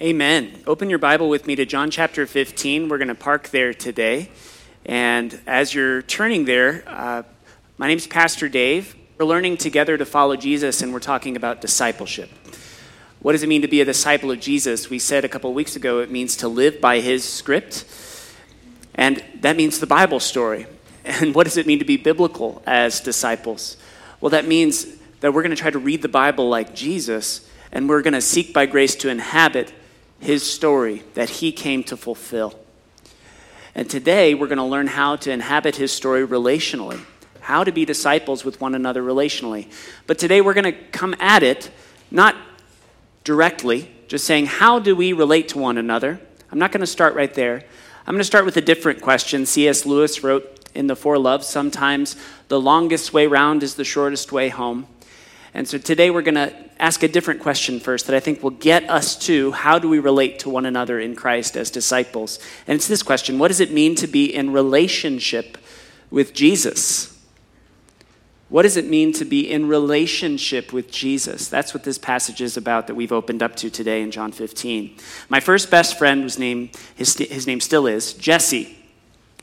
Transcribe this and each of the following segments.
Amen. Open your Bible with me to John chapter 15. We're going to park there today. And as you're turning there, uh, my name is Pastor Dave. We're learning together to follow Jesus, and we're talking about discipleship. What does it mean to be a disciple of Jesus? We said a couple weeks ago it means to live by his script, and that means the Bible story. And what does it mean to be biblical as disciples? Well, that means that we're going to try to read the Bible like Jesus, and we're going to seek by grace to inhabit his story that he came to fulfill. And today we're going to learn how to inhabit his story relationally, how to be disciples with one another relationally. But today we're going to come at it not directly, just saying, how do we relate to one another? I'm not going to start right there. I'm going to start with a different question. C.S. Lewis wrote in The Four Loves sometimes the longest way round is the shortest way home. And so today we're going to ask a different question first that I think will get us to how do we relate to one another in Christ as disciples. And it's this question What does it mean to be in relationship with Jesus? What does it mean to be in relationship with Jesus? That's what this passage is about that we've opened up to today in John 15. My first best friend was named, his, his name still is, Jesse.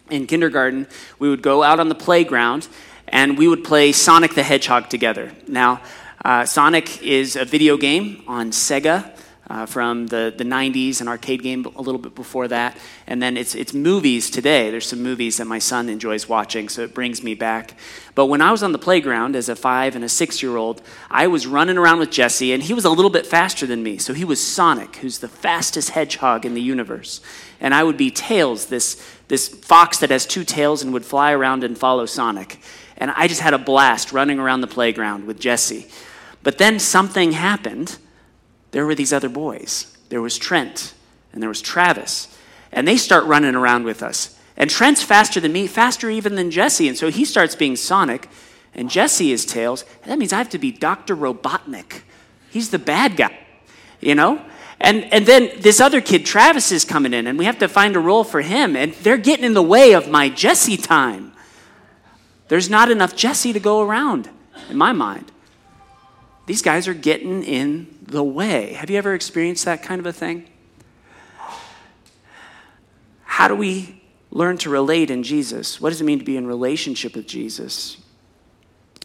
In kindergarten, we would go out on the playground and we would play Sonic the Hedgehog together. Now, uh, Sonic is a video game on Sega. Uh, from the, the 90s, an arcade game a little bit before that. And then it's, it's movies today. There's some movies that my son enjoys watching, so it brings me back. But when I was on the playground as a five and a six year old, I was running around with Jesse, and he was a little bit faster than me. So he was Sonic, who's the fastest hedgehog in the universe. And I would be Tails, this, this fox that has two tails and would fly around and follow Sonic. And I just had a blast running around the playground with Jesse. But then something happened. There were these other boys. There was Trent and there was Travis. And they start running around with us. And Trent's faster than me, faster even than Jesse. And so he starts being Sonic. And Jesse is Tails. And that means I have to be Dr. Robotnik. He's the bad guy, you know? And, and then this other kid, Travis, is coming in, and we have to find a role for him. And they're getting in the way of my Jesse time. There's not enough Jesse to go around, in my mind. These guys are getting in the way. Have you ever experienced that kind of a thing? How do we learn to relate in Jesus? What does it mean to be in relationship with Jesus?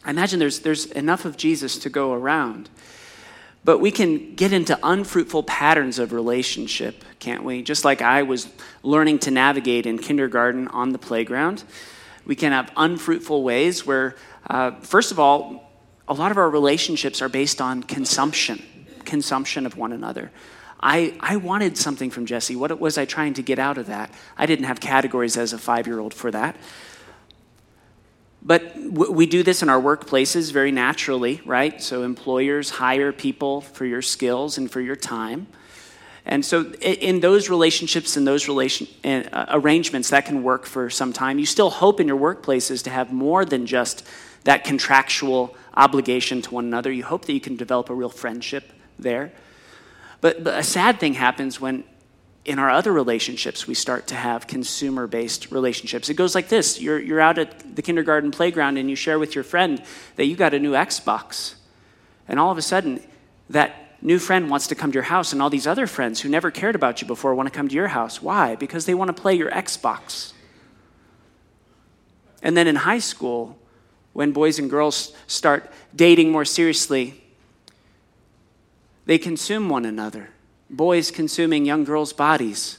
I imagine there's, there's enough of Jesus to go around. But we can get into unfruitful patterns of relationship, can't we? Just like I was learning to navigate in kindergarten on the playground. We can have unfruitful ways where, uh, first of all, a lot of our relationships are based on consumption, consumption of one another. I, I wanted something from Jesse. What was I trying to get out of that? I didn't have categories as a five year old for that. But we do this in our workplaces very naturally, right? So employers hire people for your skills and for your time. And so, in those relationships and those relation, uh, arrangements, that can work for some time. You still hope in your workplaces to have more than just that contractual obligation to one another. You hope that you can develop a real friendship there. But, but a sad thing happens when, in our other relationships, we start to have consumer based relationships. It goes like this you're, you're out at the kindergarten playground and you share with your friend that you got a new Xbox. And all of a sudden, that new friend wants to come to your house, and all these other friends who never cared about you before want to come to your house. Why? Because they want to play your Xbox. And then in high school, when boys and girls start dating more seriously, they consume one another. Boys consuming young girls' bodies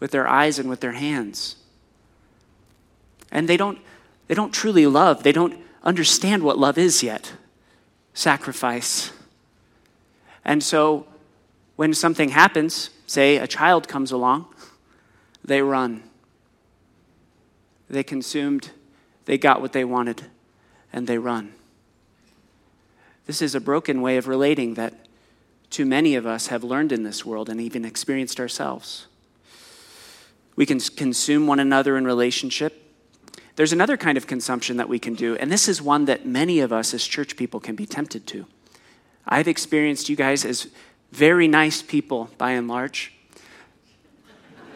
with their eyes and with their hands. And they don't, they don't truly love, they don't understand what love is yet sacrifice and so when something happens, say a child comes along, they run. They consumed, they got what they wanted, and they run. This is a broken way of relating that too many of us have learned in this world and even experienced ourselves. We can consume one another in relationship. There's another kind of consumption that we can do, and this is one that many of us as church people can be tempted to. I've experienced you guys as very nice people by and large.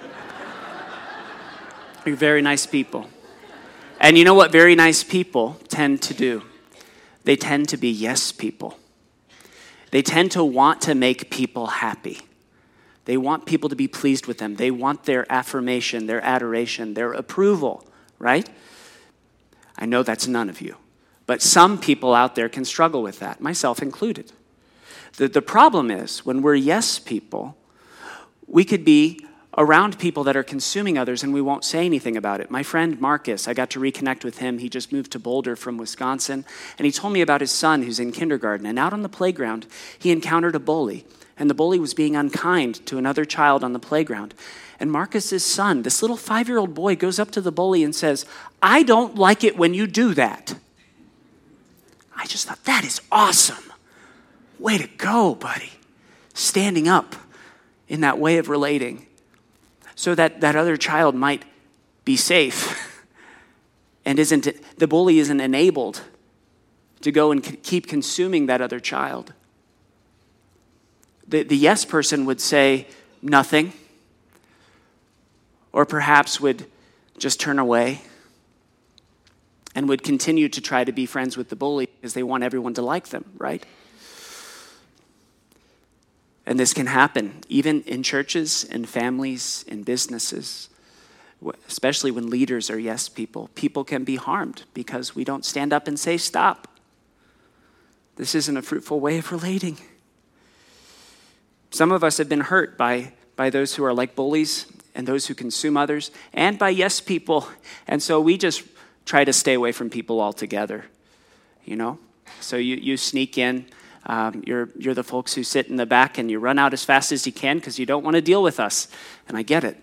You're very nice people. And you know what very nice people tend to do? They tend to be yes people. They tend to want to make people happy, They want people to be pleased with them. They want their affirmation, their adoration, their approval, right? I know that's none of you. But some people out there can struggle with that, myself included. The, the problem is when we're yes people, we could be around people that are consuming others and we won't say anything about it. My friend Marcus, I got to reconnect with him. He just moved to Boulder from Wisconsin, and he told me about his son who's in kindergarten. And out on the playground, he encountered a bully, and the bully was being unkind to another child on the playground. And Marcus's son, this little five year old boy, goes up to the bully and says, I don't like it when you do that. I just thought, that is awesome. Way to go, buddy. Standing up in that way of relating so that that other child might be safe and isn't the bully isn't enabled to go and keep consuming that other child. The, the yes person would say nothing, or perhaps would just turn away and would continue to try to be friends with the bully because they want everyone to like them, right? And this can happen even in churches, in families, in businesses, especially when leaders are yes people. People can be harmed because we don't stand up and say, stop. This isn't a fruitful way of relating. Some of us have been hurt by, by those who are like bullies and those who consume others, and by yes people. And so we just try to stay away from people altogether, you know? So you, you sneak in um, you're, you're the folks who sit in the back and you run out as fast as you can because you don't want to deal with us. And I get it.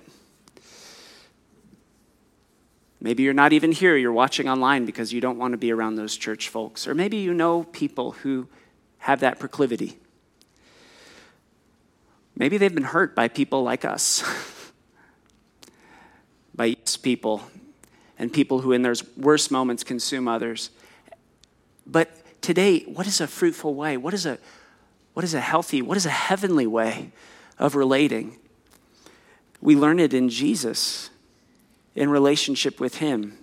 Maybe you're not even here, you're watching online because you don't want to be around those church folks. Or maybe you know people who have that proclivity. Maybe they've been hurt by people like us, by yes people, and people who in their worst moments consume others. But today, what is a fruitful way? What is a, what is a healthy, what is a heavenly way of relating? We learn it in Jesus, in relationship with Him.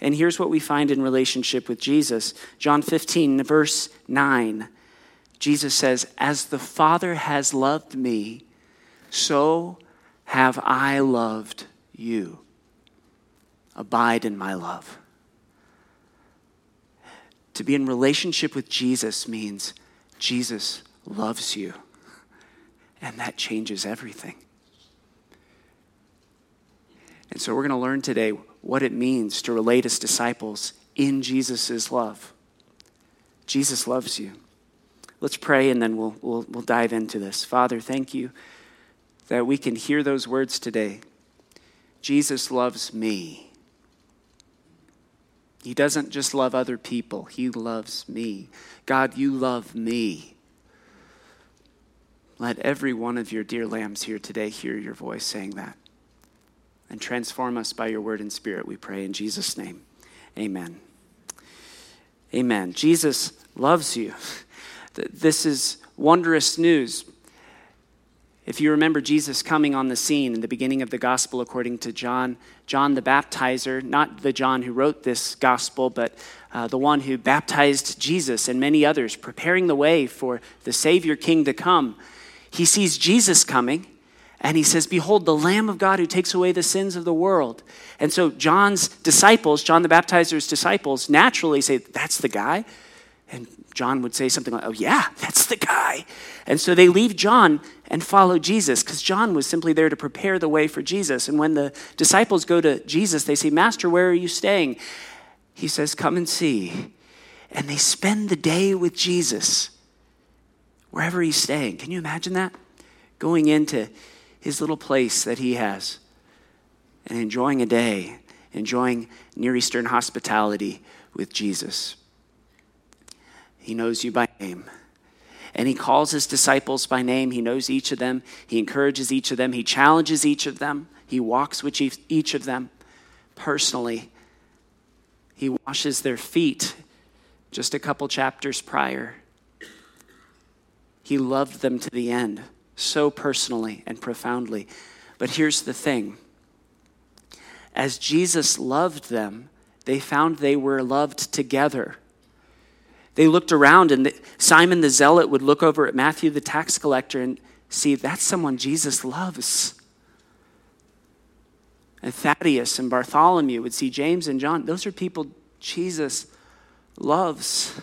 And here's what we find in relationship with Jesus John 15, verse 9. Jesus says, As the Father has loved me, so have I loved you. Abide in my love. To be in relationship with Jesus means Jesus loves you. And that changes everything. And so we're going to learn today what it means to relate as disciples in Jesus' love. Jesus loves you. Let's pray and then we'll, we'll, we'll dive into this. Father, thank you that we can hear those words today. Jesus loves me. He doesn't just love other people, He loves me. God, you love me. Let every one of your dear lambs here today hear your voice saying that. And transform us by your word and spirit, we pray in Jesus' name. Amen. Amen. Jesus loves you. This is wondrous news. If you remember Jesus coming on the scene in the beginning of the gospel according to John, John the baptizer, not the John who wrote this gospel, but uh, the one who baptized Jesus and many others, preparing the way for the Savior King to come, he sees Jesus coming and he says, Behold, the Lamb of God who takes away the sins of the world. And so John's disciples, John the baptizer's disciples, naturally say, That's the guy. And John would say something like, Oh, yeah, that's the guy. And so they leave John and follow Jesus because John was simply there to prepare the way for Jesus. And when the disciples go to Jesus, they say, Master, where are you staying? He says, Come and see. And they spend the day with Jesus wherever he's staying. Can you imagine that? Going into his little place that he has and enjoying a day, enjoying Near Eastern hospitality with Jesus. He knows you by name. And he calls his disciples by name. He knows each of them. He encourages each of them. He challenges each of them. He walks with each of them personally. He washes their feet just a couple chapters prior. He loved them to the end, so personally and profoundly. But here's the thing as Jesus loved them, they found they were loved together. They looked around, and Simon the Zealot would look over at Matthew the tax collector, and see that's someone Jesus loves. And Thaddeus and Bartholomew would see James and John. Those are people Jesus loves.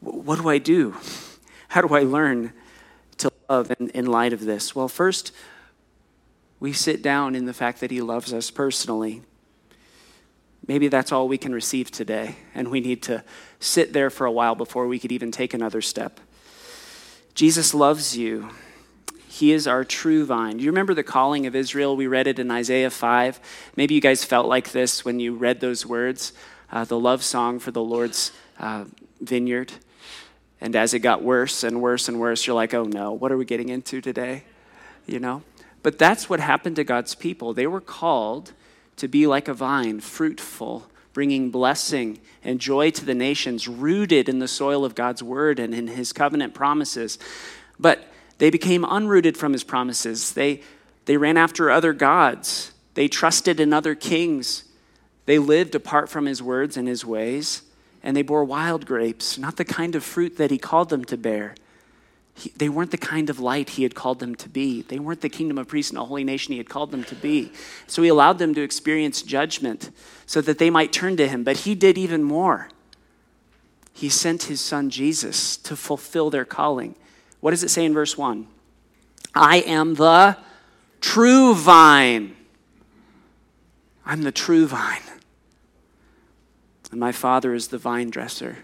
What do I do? How do I learn to love in, in light of this? Well, first, we sit down in the fact that He loves us personally. Maybe that's all we can receive today, and we need to sit there for a while before we could even take another step. Jesus loves you. He is our true vine. Do you remember the calling of Israel? We read it in Isaiah 5. Maybe you guys felt like this when you read those words, uh, the love song for the Lord's uh, vineyard. And as it got worse and worse and worse, you're like, oh no, what are we getting into today? You know? But that's what happened to God's people. They were called to be like a vine, fruitful, bringing blessing and joy to the nations, rooted in the soil of God's word and in his covenant promises. But they became unrooted from his promises. They, they ran after other gods. They trusted in other kings. They lived apart from his words and his ways. And they bore wild grapes, not the kind of fruit that he called them to bear. He, they weren't the kind of light he had called them to be. They weren't the kingdom of priests and a holy nation he had called them to be. So he allowed them to experience judgment so that they might turn to him. But he did even more. He sent his son Jesus to fulfill their calling. What does it say in verse 1? I am the true vine. I'm the true vine. And my Father is the vine dresser.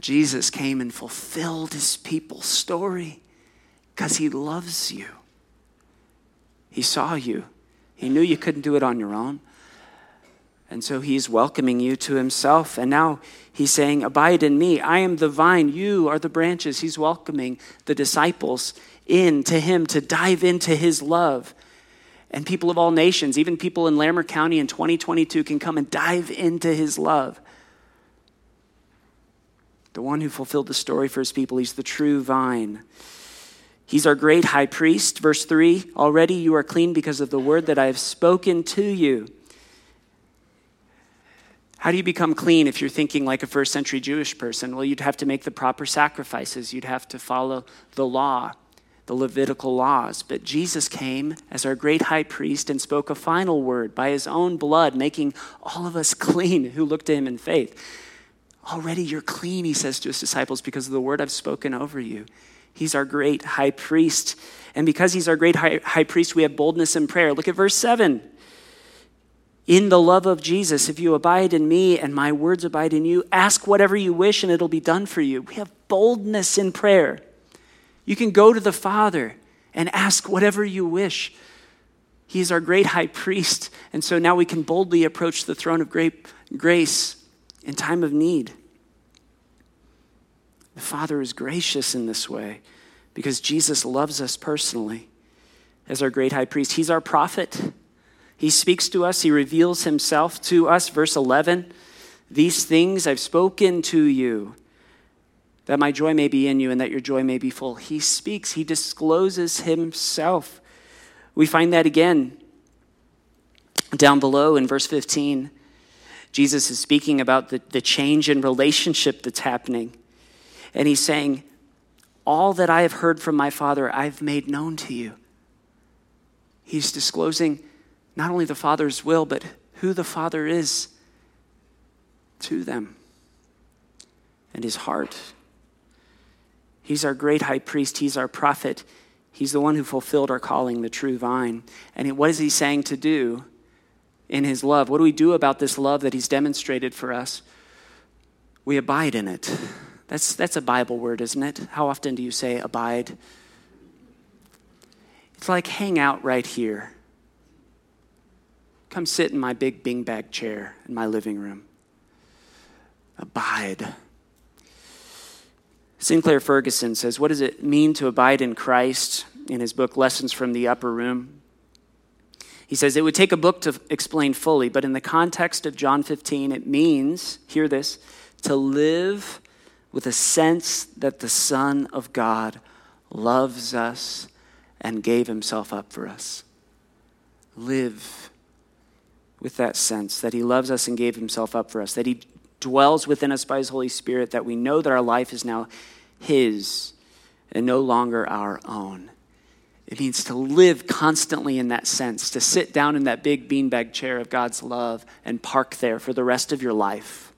Jesus came and fulfilled his people's story because he loves you. He saw you, he knew you couldn't do it on your own. And so he's welcoming you to himself. And now he's saying, Abide in me. I am the vine. You are the branches. He's welcoming the disciples in to him to dive into his love. And people of all nations, even people in Larimer County in 2022, can come and dive into his love. The one who fulfilled the story for his people, he's the true vine. He's our great high priest. Verse 3 Already you are clean because of the word that I have spoken to you. How do you become clean if you're thinking like a first century Jewish person? Well, you'd have to make the proper sacrifices, you'd have to follow the law, the Levitical laws. But Jesus came as our great high priest and spoke a final word by his own blood, making all of us clean who look to him in faith. Already you're clean, he says to his disciples, because of the word I've spoken over you. He's our great high priest. And because he's our great high, high priest, we have boldness in prayer. Look at verse 7 in the love of Jesus, if you abide in me and my words abide in you, ask whatever you wish and it'll be done for you. We have boldness in prayer. You can go to the Father and ask whatever you wish. He's our great high priest. And so now we can boldly approach the throne of great grace in time of need. The Father is gracious in this way because Jesus loves us personally as our great high priest. He's our prophet. He speaks to us, He reveals Himself to us. Verse 11 These things I've spoken to you, that my joy may be in you and that your joy may be full. He speaks, He discloses Himself. We find that again down below in verse 15. Jesus is speaking about the, the change in relationship that's happening. And he's saying, All that I have heard from my Father, I've made known to you. He's disclosing not only the Father's will, but who the Father is to them and his heart. He's our great high priest, he's our prophet. He's the one who fulfilled our calling, the true vine. And what is he saying to do in his love? What do we do about this love that he's demonstrated for us? We abide in it. That's, that's a Bible word, isn't it? How often do you say abide? It's like hang out right here. Come sit in my big beanbag chair in my living room. Abide. Sinclair Ferguson says, What does it mean to abide in Christ in his book, Lessons from the Upper Room? He says, It would take a book to explain fully, but in the context of John 15, it means, hear this, to live with a sense that the Son of God loves us and gave himself up for us. Live with that sense that He loves us and gave Himself up for us, that He dwells within us by His Holy Spirit, that we know that our life is now His and no longer our own. It means to live constantly in that sense, to sit down in that big beanbag chair of God's love and park there for the rest of your life.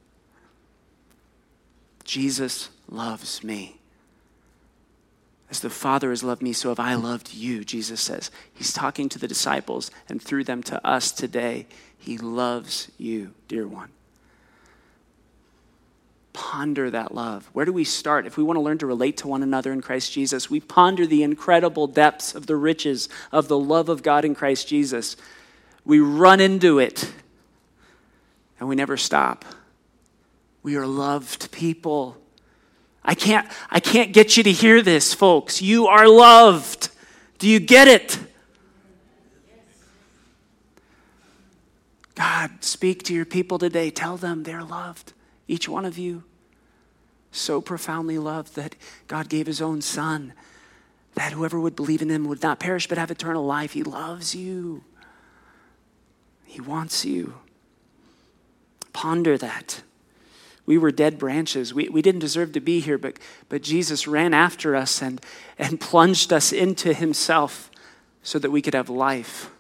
Jesus loves me. As the Father has loved me, so have I loved you, Jesus says. He's talking to the disciples and through them to us today. He loves you, dear one. Ponder that love. Where do we start? If we want to learn to relate to one another in Christ Jesus, we ponder the incredible depths of the riches of the love of God in Christ Jesus. We run into it and we never stop. We are loved people. I can't, I can't get you to hear this, folks. You are loved. Do you get it? God, speak to your people today. Tell them they're loved. Each one of you. So profoundly loved that God gave his own son, that whoever would believe in him would not perish but have eternal life. He loves you, he wants you. Ponder that. We were dead branches. We, we didn't deserve to be here, but, but Jesus ran after us and, and plunged us into himself so that we could have life.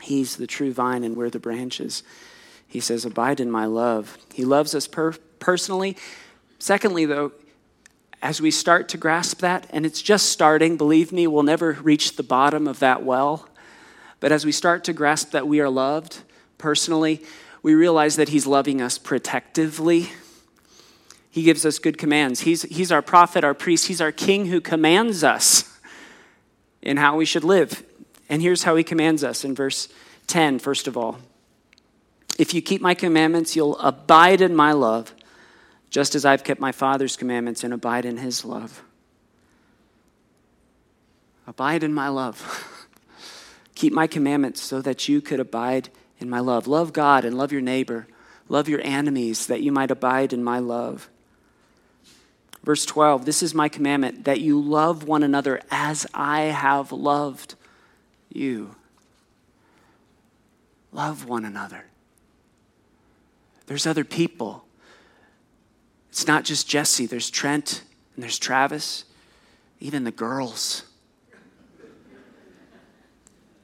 He's the true vine, and we're the branches. He says, Abide in my love. He loves us per- personally. Secondly, though, as we start to grasp that, and it's just starting, believe me, we'll never reach the bottom of that well. But as we start to grasp that we are loved personally, we realize that He's loving us protectively. He gives us good commands. He's, he's our prophet, our priest, He's our king who commands us in how we should live. And here's how He commands us in verse 10, first of all. If you keep my commandments, you'll abide in my love, just as I've kept my Father's commandments and abide in His love. Abide in my love. keep my commandments so that you could abide in my love. Love God and love your neighbor. Love your enemies that you might abide in my love. Verse 12 This is my commandment that you love one another as I have loved you. Love one another. There's other people. It's not just Jesse, there's Trent and there's Travis, even the girls.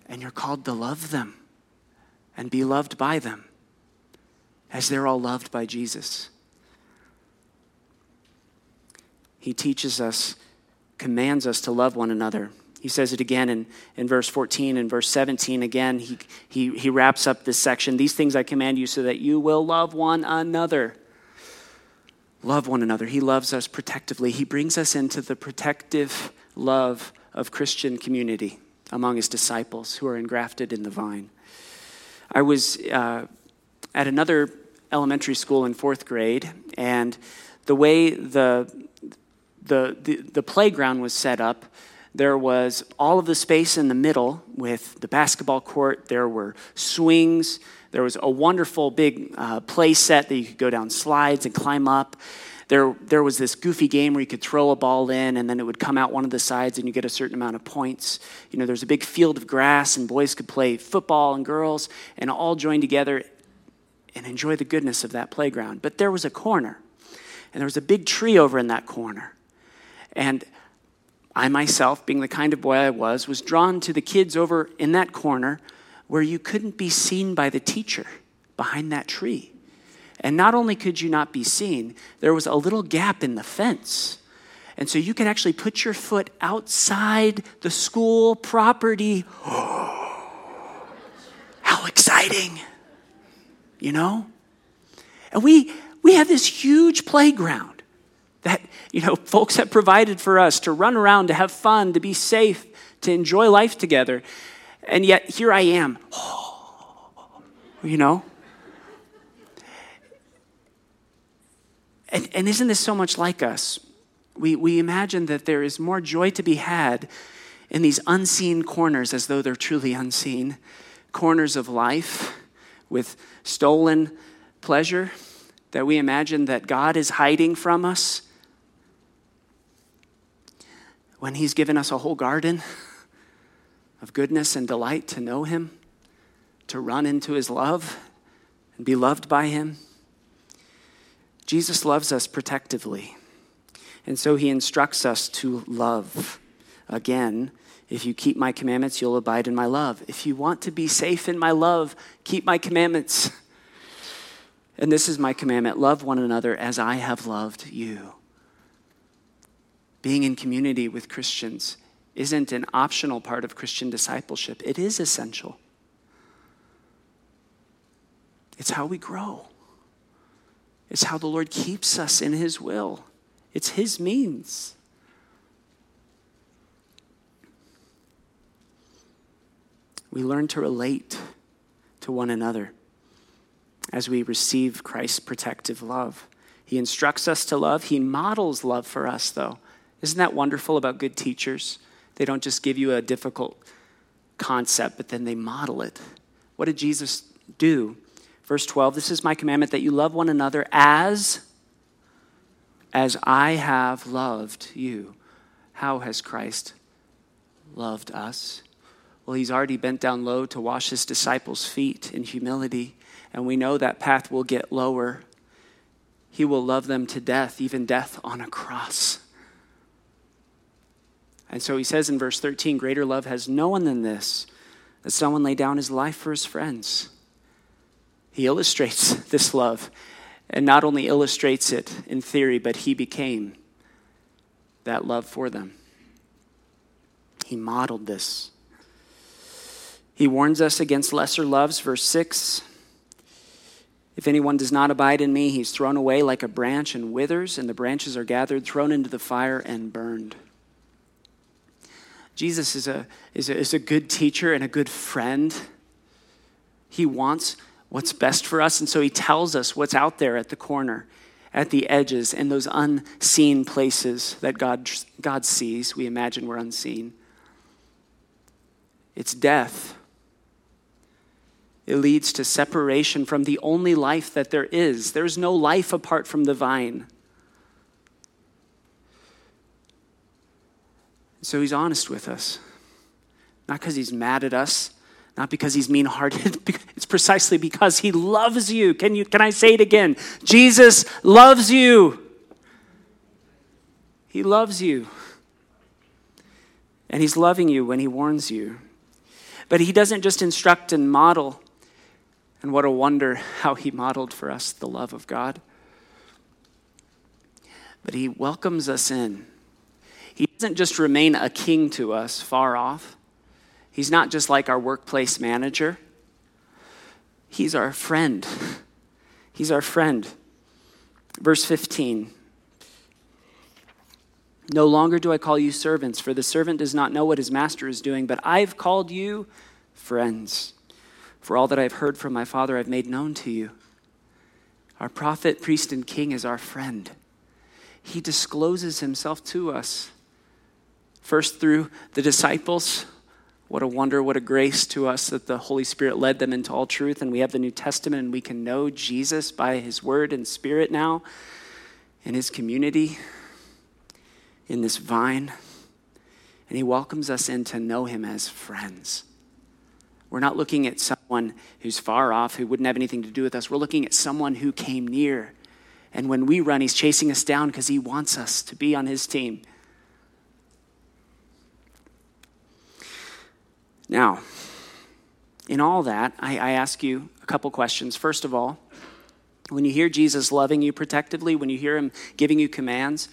And you're called to love them and be loved by them as they're all loved by Jesus. He teaches us, commands us to love one another. He says it again in, in verse 14 and verse 17. Again, he, he, he wraps up this section. These things I command you so that you will love one another. Love one another. He loves us protectively. He brings us into the protective love of Christian community among his disciples who are engrafted in the vine. I was uh, at another elementary school in fourth grade, and the way the, the, the, the playground was set up, there was all of the space in the middle with the basketball court, there were swings, there was a wonderful big uh, play set that you could go down slides and climb up. There, there was this goofy game where you could throw a ball in and then it would come out one of the sides and you get a certain amount of points. You know, there's a big field of grass and boys could play football and girls and all join together and enjoy the goodness of that playground. But there was a corner and there was a big tree over in that corner. And I myself, being the kind of boy I was, was drawn to the kids over in that corner where you couldn't be seen by the teacher behind that tree. And not only could you not be seen, there was a little gap in the fence. And so you could actually put your foot outside the school property. How exciting! You know? And we we have this huge playground that, you know, folks have provided for us to run around, to have fun, to be safe, to enjoy life together. And yet here I am. You know? And, and isn't this so much like us? We, we imagine that there is more joy to be had in these unseen corners as though they're truly unseen corners of life with stolen pleasure that we imagine that God is hiding from us when He's given us a whole garden of goodness and delight to know Him, to run into His love and be loved by Him. Jesus loves us protectively. And so he instructs us to love. Again, if you keep my commandments, you'll abide in my love. If you want to be safe in my love, keep my commandments. And this is my commandment love one another as I have loved you. Being in community with Christians isn't an optional part of Christian discipleship, it is essential. It's how we grow, it's how the Lord keeps us in His will, it's His means. We learn to relate to one another as we receive Christ's protective love. He instructs us to love, He models love for us, though. Isn't that wonderful about good teachers? They don't just give you a difficult concept, but then they model it. What did Jesus do? Verse 12, this is my commandment that you love one another as as I have loved you. How has Christ loved us? Well, he's already bent down low to wash his disciples' feet in humility, and we know that path will get lower. He will love them to death, even death on a cross. And so he says in verse 13, Greater love has no one than this, that someone lay down his life for his friends. He illustrates this love, and not only illustrates it in theory, but he became that love for them. He modeled this. He warns us against lesser loves, verse 6. If anyone does not abide in me, he's thrown away like a branch and withers, and the branches are gathered, thrown into the fire, and burned. Jesus is a, is a, is a good teacher and a good friend. He wants what's best for us, and so he tells us what's out there at the corner, at the edges, in those unseen places that God, God sees. We imagine we're unseen. It's death it leads to separation from the only life that there is. There's no life apart from the vine. So he's honest with us. Not because he's mad at us, not because he's mean hearted. It's precisely because he loves you. Can, you. can I say it again? Jesus loves you. He loves you. And he's loving you when he warns you. But he doesn't just instruct and model, and what a wonder how he modeled for us the love of God. But he welcomes us in. He doesn't just remain a king to us far off, he's not just like our workplace manager. He's our friend. He's our friend. Verse 15. No longer do I call you servants, for the servant does not know what his master is doing, but I've called you friends. For all that I've heard from my Father, I've made known to you. Our prophet, priest, and king is our friend. He discloses himself to us. First, through the disciples. What a wonder, what a grace to us that the Holy Spirit led them into all truth, and we have the New Testament, and we can know Jesus by his word and spirit now in his community, in this vine. And he welcomes us in to know him as friends. We're not looking at someone who's far off, who wouldn't have anything to do with us. We're looking at someone who came near. And when we run, he's chasing us down because he wants us to be on his team. Now, in all that, I, I ask you a couple questions. First of all, when you hear Jesus loving you protectively, when you hear him giving you commands,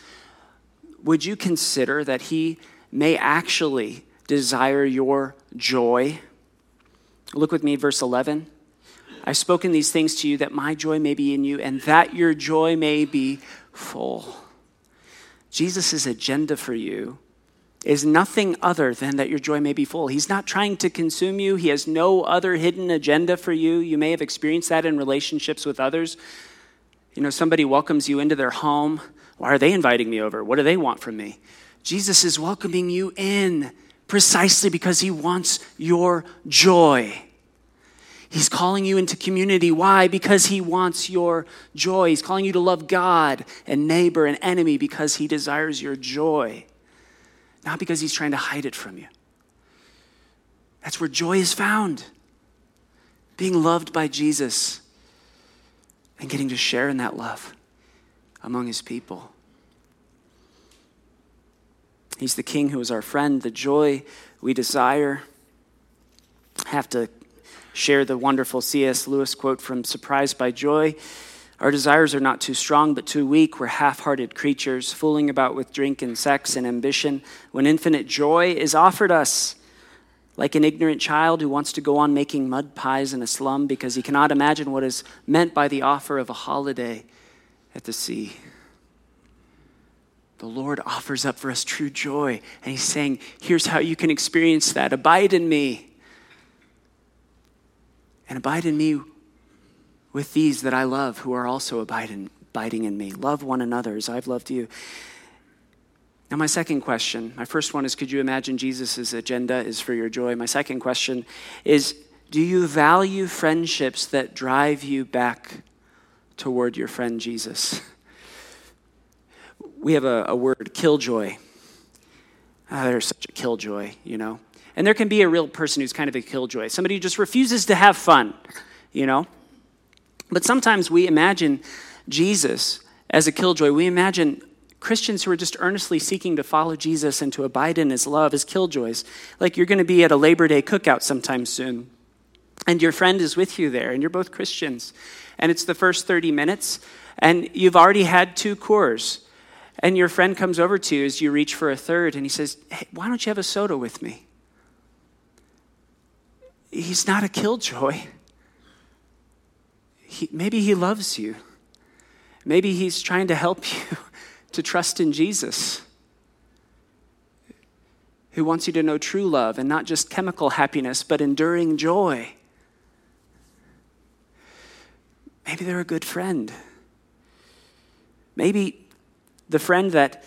would you consider that he may actually desire your joy? Look with me, verse 11. I've spoken these things to you that my joy may be in you and that your joy may be full. Jesus' agenda for you is nothing other than that your joy may be full. He's not trying to consume you, He has no other hidden agenda for you. You may have experienced that in relationships with others. You know, somebody welcomes you into their home. Why are they inviting me over? What do they want from me? Jesus is welcoming you in precisely because He wants your joy. He's calling you into community. Why? Because He wants your joy. He's calling you to love God and neighbor and enemy because He desires your joy, not because He's trying to hide it from you. That's where joy is found. Being loved by Jesus and getting to share in that love among His people. He's the King who is our friend, the joy we desire. have to share the wonderful C.S. Lewis quote from Surprised by Joy. Our desires are not too strong, but too weak. We're half hearted creatures, fooling about with drink and sex and ambition when infinite joy is offered us. Like an ignorant child who wants to go on making mud pies in a slum because he cannot imagine what is meant by the offer of a holiday at the sea. The Lord offers up for us true joy, and He's saying, Here's how you can experience that. Abide in me and abide in me with these that I love who are also abiding, abiding in me. Love one another as I've loved you. Now, my second question my first one is Could you imagine Jesus' agenda is for your joy? My second question is Do you value friendships that drive you back toward your friend Jesus? We have a, a word, killjoy. Oh, there's such a killjoy, you know. And there can be a real person who's kind of a killjoy, somebody who just refuses to have fun, you know? But sometimes we imagine Jesus as a killjoy. We imagine Christians who are just earnestly seeking to follow Jesus and to abide in his love as killjoys. Like you're going to be at a Labor Day cookout sometime soon, and your friend is with you there, and you're both Christians. And it's the first 30 minutes, and you've already had two Coors. And your friend comes over to you as you reach for a third, and he says, Hey, why don't you have a soda with me? he's not a killjoy. He, maybe he loves you. Maybe he's trying to help you to trust in Jesus, who wants you to know true love and not just chemical happiness, but enduring joy. Maybe they're a good friend. Maybe the friend that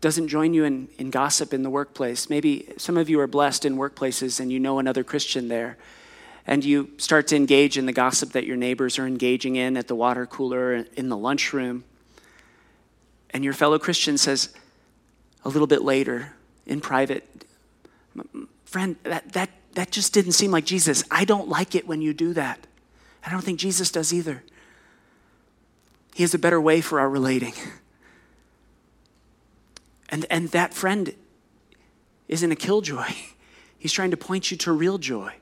doesn't join you in, in gossip in the workplace. Maybe some of you are blessed in workplaces and you know another Christian there. And you start to engage in the gossip that your neighbors are engaging in at the water cooler, in the lunchroom. And your fellow Christian says a little bit later in private, Friend, that, that, that just didn't seem like Jesus. I don't like it when you do that. I don't think Jesus does either. He has a better way for our relating. And, and that friend isn't a killjoy. He's trying to point you to real joy.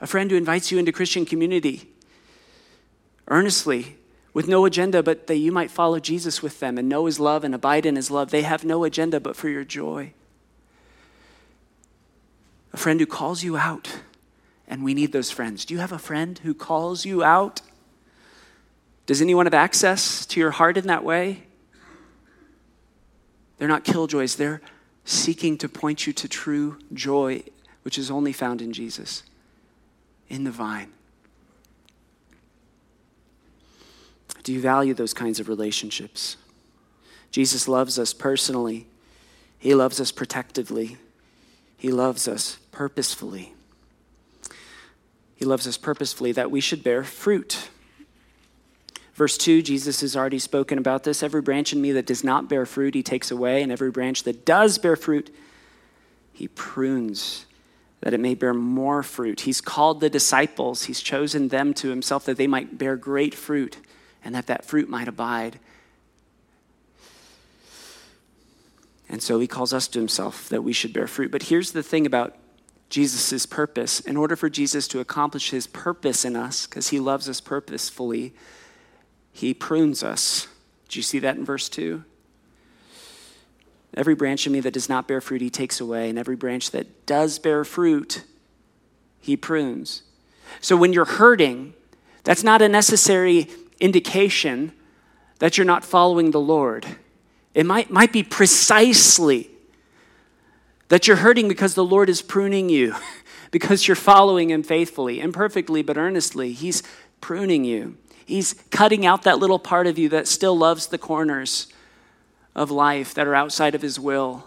A friend who invites you into Christian community earnestly with no agenda but that you might follow Jesus with them and know his love and abide in his love. They have no agenda but for your joy. A friend who calls you out, and we need those friends. Do you have a friend who calls you out? Does anyone have access to your heart in that way? They're not killjoys, they're seeking to point you to true joy, which is only found in Jesus, in the vine. Do you value those kinds of relationships? Jesus loves us personally, He loves us protectively, He loves us purposefully. He loves us purposefully that we should bear fruit. Verse 2, Jesus has already spoken about this. Every branch in me that does not bear fruit, he takes away, and every branch that does bear fruit, he prunes that it may bear more fruit. He's called the disciples, he's chosen them to himself that they might bear great fruit and that that fruit might abide. And so he calls us to himself that we should bear fruit. But here's the thing about Jesus' purpose. In order for Jesus to accomplish his purpose in us, because he loves us purposefully, he prunes us. Do you see that in verse 2? Every branch in me that does not bear fruit, he takes away, and every branch that does bear fruit, he prunes. So when you're hurting, that's not a necessary indication that you're not following the Lord. It might, might be precisely that you're hurting because the Lord is pruning you, because you're following Him faithfully, imperfectly, but earnestly. He's pruning you. He's cutting out that little part of you that still loves the corners of life that are outside of His will.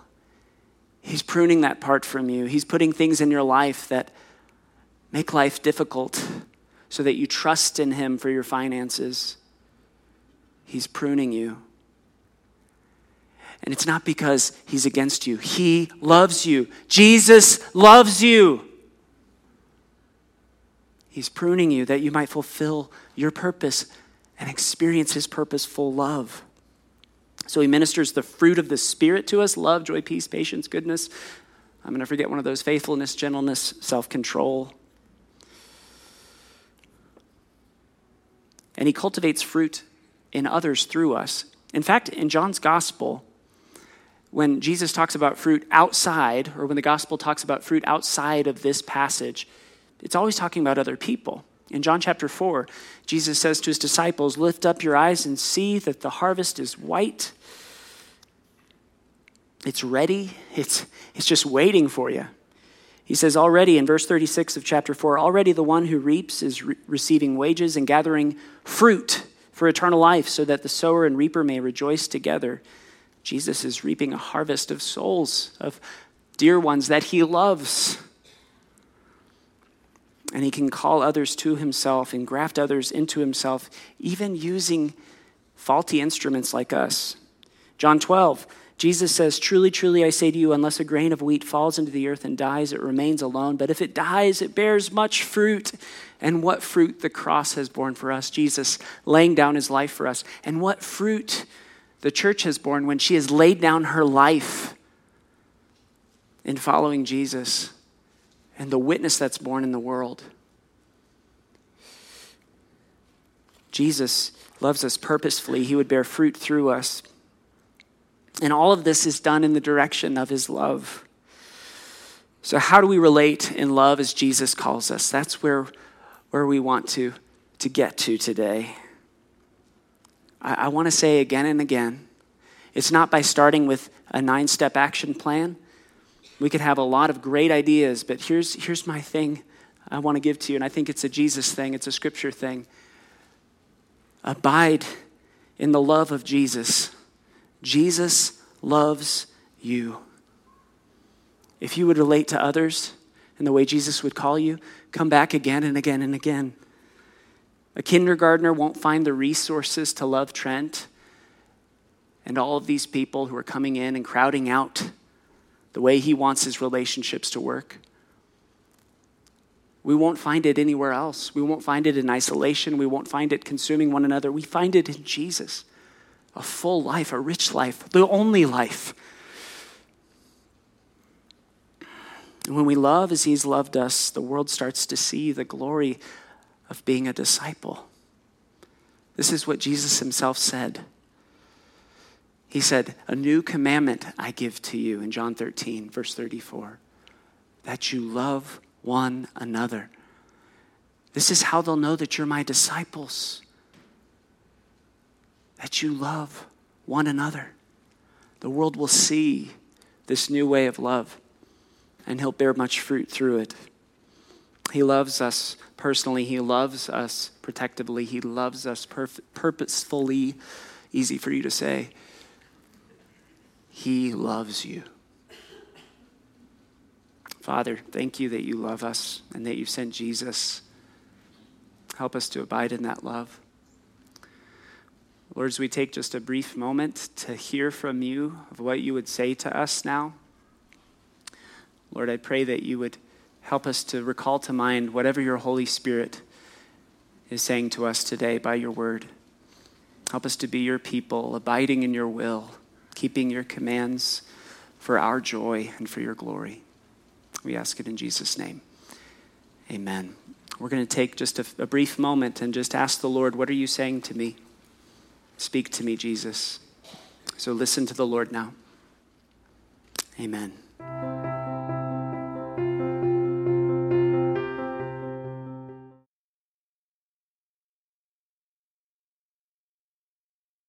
He's pruning that part from you. He's putting things in your life that make life difficult so that you trust in Him for your finances. He's pruning you. And it's not because He's against you, He loves you. Jesus loves you. He's pruning you that you might fulfill your purpose and experience His purposeful love. So he ministers the fruit of the Spirit to us love, joy, peace, patience, goodness. I'm going to forget one of those faithfulness, gentleness, self control. And he cultivates fruit in others through us. In fact, in John's gospel, when Jesus talks about fruit outside, or when the gospel talks about fruit outside of this passage, it's always talking about other people. In John chapter 4, Jesus says to his disciples, Lift up your eyes and see that the harvest is white. It's ready, it's, it's just waiting for you. He says, Already in verse 36 of chapter 4, already the one who reaps is re- receiving wages and gathering fruit for eternal life, so that the sower and reaper may rejoice together. Jesus is reaping a harvest of souls, of dear ones that he loves and he can call others to himself and graft others into himself, even using faulty instruments like us. John 12, Jesus says, Truly, truly, I say to you, unless a grain of wheat falls into the earth and dies, it remains alone. But if it dies, it bears much fruit. And what fruit the cross has borne for us, Jesus laying down his life for us. And what fruit the church has borne when she has laid down her life in following Jesus and the witness that's born in the world. Jesus loves us purposefully, He would bear fruit through us. And all of this is done in the direction of His love. So, how do we relate in love as Jesus calls us? That's where, where we want to, to get to today. I, I want to say again and again it's not by starting with a nine step action plan. We could have a lot of great ideas, but here's, here's my thing I want to give to you, and I think it's a Jesus thing, it's a scripture thing. Abide in the love of Jesus. Jesus loves you. If you would relate to others in the way Jesus would call you, come back again and again and again. A kindergartner won't find the resources to love Trent and all of these people who are coming in and crowding out the way He wants His relationships to work. We won't find it anywhere else. We won't find it in isolation. We won't find it consuming one another. We find it in Jesus a full life, a rich life, the only life. And when we love as He's loved us, the world starts to see the glory of being a disciple. This is what Jesus Himself said. He said, A new commandment I give to you in John 13, verse 34 that you love one another. This is how they'll know that you're my disciples. That you love one another. The world will see this new way of love, and He'll bear much fruit through it. He loves us personally, He loves us protectively, He loves us purposefully. Easy for you to say. He loves you. Father, thank you that you love us and that you've sent Jesus. Help us to abide in that love. Lord, as we take just a brief moment to hear from you of what you would say to us now, Lord, I pray that you would help us to recall to mind whatever your Holy Spirit is saying to us today by your word. Help us to be your people, abiding in your will keeping your commands for our joy and for your glory. We ask it in Jesus' name. Amen. We're going to take just a, a, brief moment and just ask the Lord, What are you saying to me? Speak to me, Jesus. So listen to the Lord now. Amen.